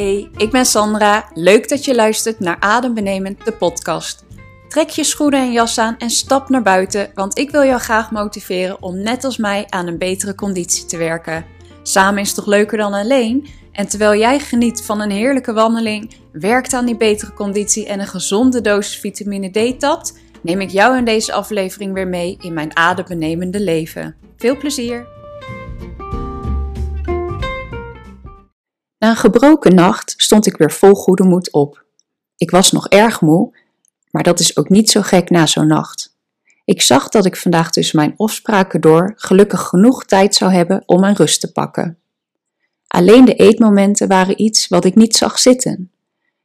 Hey, ik ben Sandra. Leuk dat je luistert naar Adembenemend, de podcast. Trek je schoenen en jas aan en stap naar buiten, want ik wil jou graag motiveren om net als mij aan een betere conditie te werken. Samen is toch leuker dan alleen? En terwijl jij geniet van een heerlijke wandeling, werkt aan die betere conditie en een gezonde dosis vitamine D tapt, neem ik jou in deze aflevering weer mee in mijn adembenemende leven. Veel plezier! Na een gebroken nacht stond ik weer vol goede moed op. Ik was nog erg moe, maar dat is ook niet zo gek na zo'n nacht. Ik zag dat ik vandaag tussen mijn afspraken door gelukkig genoeg tijd zou hebben om mijn rust te pakken. Alleen de eetmomenten waren iets wat ik niet zag zitten.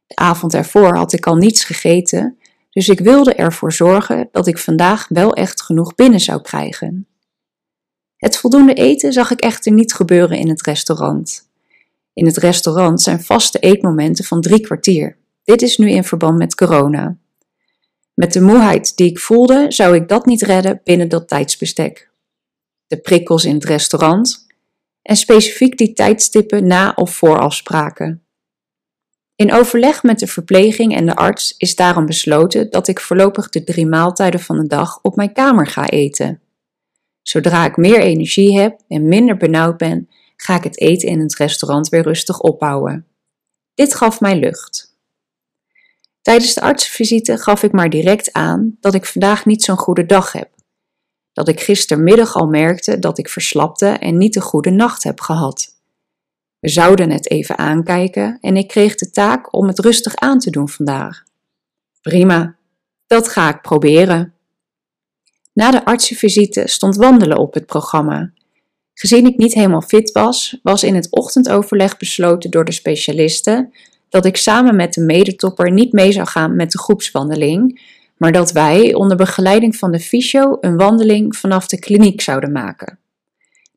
De avond ervoor had ik al niets gegeten, dus ik wilde ervoor zorgen dat ik vandaag wel echt genoeg binnen zou krijgen. Het voldoende eten zag ik echter niet gebeuren in het restaurant. In het restaurant zijn vaste eetmomenten van drie kwartier. Dit is nu in verband met corona. Met de moeheid die ik voelde, zou ik dat niet redden binnen dat tijdsbestek. De prikkels in het restaurant en specifiek die tijdstippen na of voor afspraken. In overleg met de verpleging en de arts is daarom besloten dat ik voorlopig de drie maaltijden van de dag op mijn kamer ga eten. Zodra ik meer energie heb en minder benauwd ben, ga ik het eten in het restaurant weer rustig opbouwen. Dit gaf mij lucht. Tijdens de artsenvisite gaf ik maar direct aan dat ik vandaag niet zo'n goede dag heb. Dat ik gistermiddag al merkte dat ik verslapte en niet een goede nacht heb gehad. We zouden het even aankijken en ik kreeg de taak om het rustig aan te doen vandaag. Prima, dat ga ik proberen. Na de artsenvisite stond wandelen op het programma Gezien ik niet helemaal fit was, was in het ochtendoverleg besloten door de specialisten dat ik samen met de medetopper niet mee zou gaan met de groepswandeling, maar dat wij onder begeleiding van de fysio een wandeling vanaf de kliniek zouden maken.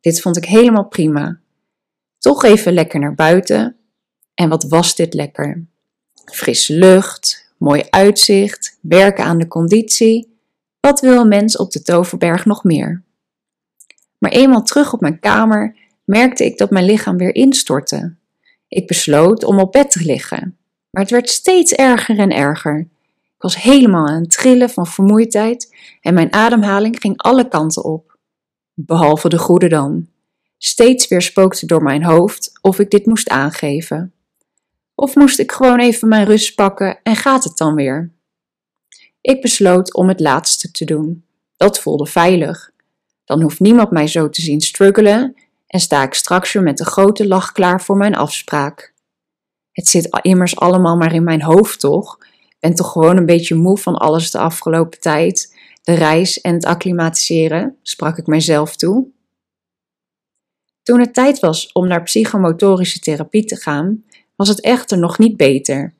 Dit vond ik helemaal prima. Toch even lekker naar buiten. En wat was dit lekker? Frisse lucht, mooi uitzicht, werken aan de conditie. Wat wil een mens op de Toverberg nog meer? Maar eenmaal terug op mijn kamer merkte ik dat mijn lichaam weer instortte. Ik besloot om op bed te liggen, maar het werd steeds erger en erger. Ik was helemaal aan het trillen van vermoeidheid en mijn ademhaling ging alle kanten op. Behalve de goede dan. Steeds weer spookte door mijn hoofd of ik dit moest aangeven. Of moest ik gewoon even mijn rust pakken en gaat het dan weer? Ik besloot om het laatste te doen. Dat voelde veilig. Dan hoeft niemand mij zo te zien struggelen en sta ik straks weer met een grote lach klaar voor mijn afspraak. Het zit immers allemaal maar in mijn hoofd, toch? Ben toch gewoon een beetje moe van alles de afgelopen tijd, de reis en het acclimatiseren, sprak ik mijzelf toe. Toen het tijd was om naar psychomotorische therapie te gaan, was het echter nog niet beter.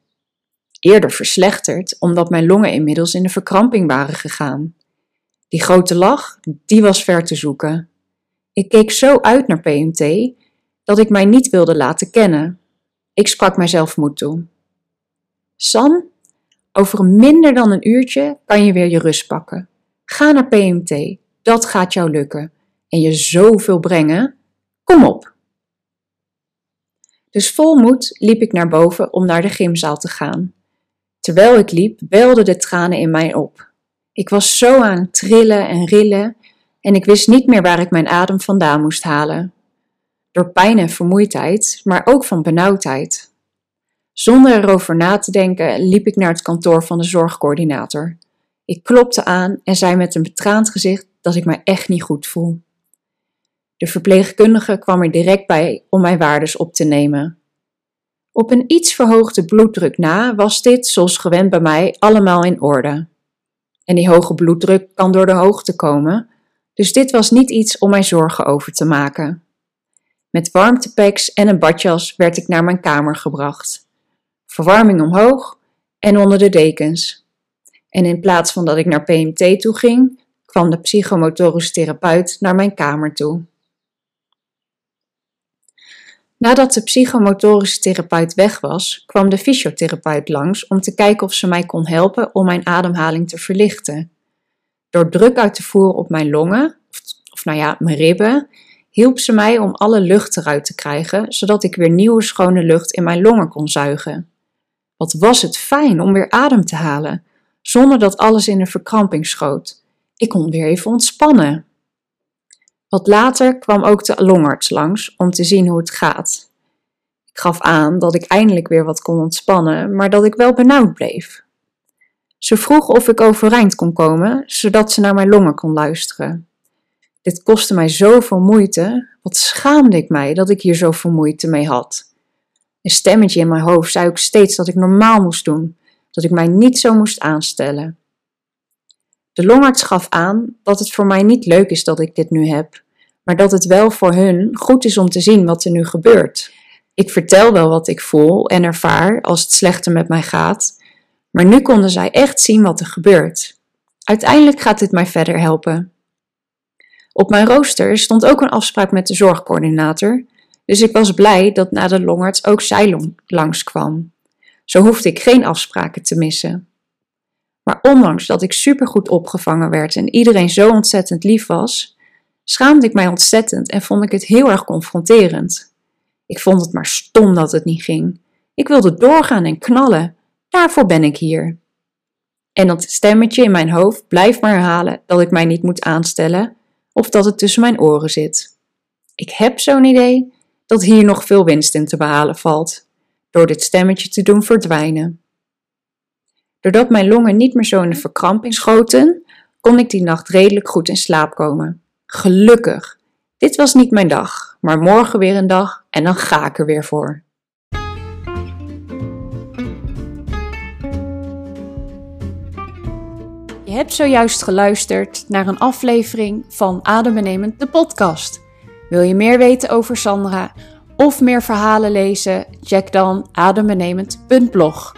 Eerder verslechterd, omdat mijn longen inmiddels in de verkramping waren gegaan. Die grote lach, die was ver te zoeken. Ik keek zo uit naar PMT dat ik mij niet wilde laten kennen. Ik sprak mijzelf moed toe. San, over minder dan een uurtje kan je weer je rust pakken. Ga naar PMT, dat gaat jou lukken. En je zoveel brengen. Kom op. Dus vol moed liep ik naar boven om naar de gymzaal te gaan. Terwijl ik liep, welden de tranen in mij op. Ik was zo aan trillen en rillen en ik wist niet meer waar ik mijn adem vandaan moest halen. Door pijn en vermoeidheid, maar ook van benauwdheid. Zonder erover na te denken liep ik naar het kantoor van de zorgcoördinator. Ik klopte aan en zei met een betraand gezicht dat ik mij echt niet goed voel. De verpleegkundige kwam er direct bij om mijn waardes op te nemen. Op een iets verhoogde bloeddruk na was dit, zoals gewend bij mij, allemaal in orde. En die hoge bloeddruk kan door de hoogte komen, dus dit was niet iets om mij zorgen over te maken. Met warmtepacks en een badjas werd ik naar mijn kamer gebracht. Verwarming omhoog en onder de dekens. En in plaats van dat ik naar PMT toe ging, kwam de psychomotorisch therapeut naar mijn kamer toe. Nadat de psychomotorische therapeut weg was, kwam de fysiotherapeut langs om te kijken of ze mij kon helpen om mijn ademhaling te verlichten. Door druk uit te voeren op mijn longen, of, nou ja, mijn ribben, hielp ze mij om alle lucht eruit te krijgen, zodat ik weer nieuwe schone lucht in mijn longen kon zuigen. Wat was het fijn om weer adem te halen, zonder dat alles in een verkramping schoot. Ik kon weer even ontspannen. Wat later kwam ook de longarts langs om te zien hoe het gaat. Ik gaf aan dat ik eindelijk weer wat kon ontspannen, maar dat ik wel benauwd bleef. Ze vroeg of ik overeind kon komen, zodat ze naar mijn longen kon luisteren. Dit kostte mij zoveel moeite, wat schaamde ik mij dat ik hier zoveel moeite mee had. Een stemmetje in mijn hoofd zei ook steeds dat ik normaal moest doen, dat ik mij niet zo moest aanstellen. De longarts gaf aan dat het voor mij niet leuk is dat ik dit nu heb, maar dat het wel voor hun goed is om te zien wat er nu gebeurt. Ik vertel wel wat ik voel en ervaar als het slechter met mij gaat, maar nu konden zij echt zien wat er gebeurt. Uiteindelijk gaat dit mij verder helpen. Op mijn rooster stond ook een afspraak met de zorgcoördinator, dus ik was blij dat na de longarts ook zij langskwam. Zo hoefde ik geen afspraken te missen. Maar ondanks dat ik supergoed opgevangen werd en iedereen zo ontzettend lief was, schaamde ik mij ontzettend en vond ik het heel erg confronterend. Ik vond het maar stom dat het niet ging. Ik wilde doorgaan en knallen. Daarvoor ben ik hier. En dat stemmetje in mijn hoofd blijft maar herhalen dat ik mij niet moet aanstellen of dat het tussen mijn oren zit. Ik heb zo'n idee dat hier nog veel winst in te behalen valt, door dit stemmetje te doen verdwijnen. Doordat mijn longen niet meer zo in de verkramping schoten, kon ik die nacht redelijk goed in slaap komen. Gelukkig. Dit was niet mijn dag, maar morgen weer een dag en dan ga ik er weer voor. Je hebt zojuist geluisterd naar een aflevering van Adembenemend de podcast. Wil je meer weten over Sandra of meer verhalen lezen? Check dan adembenemend.blog.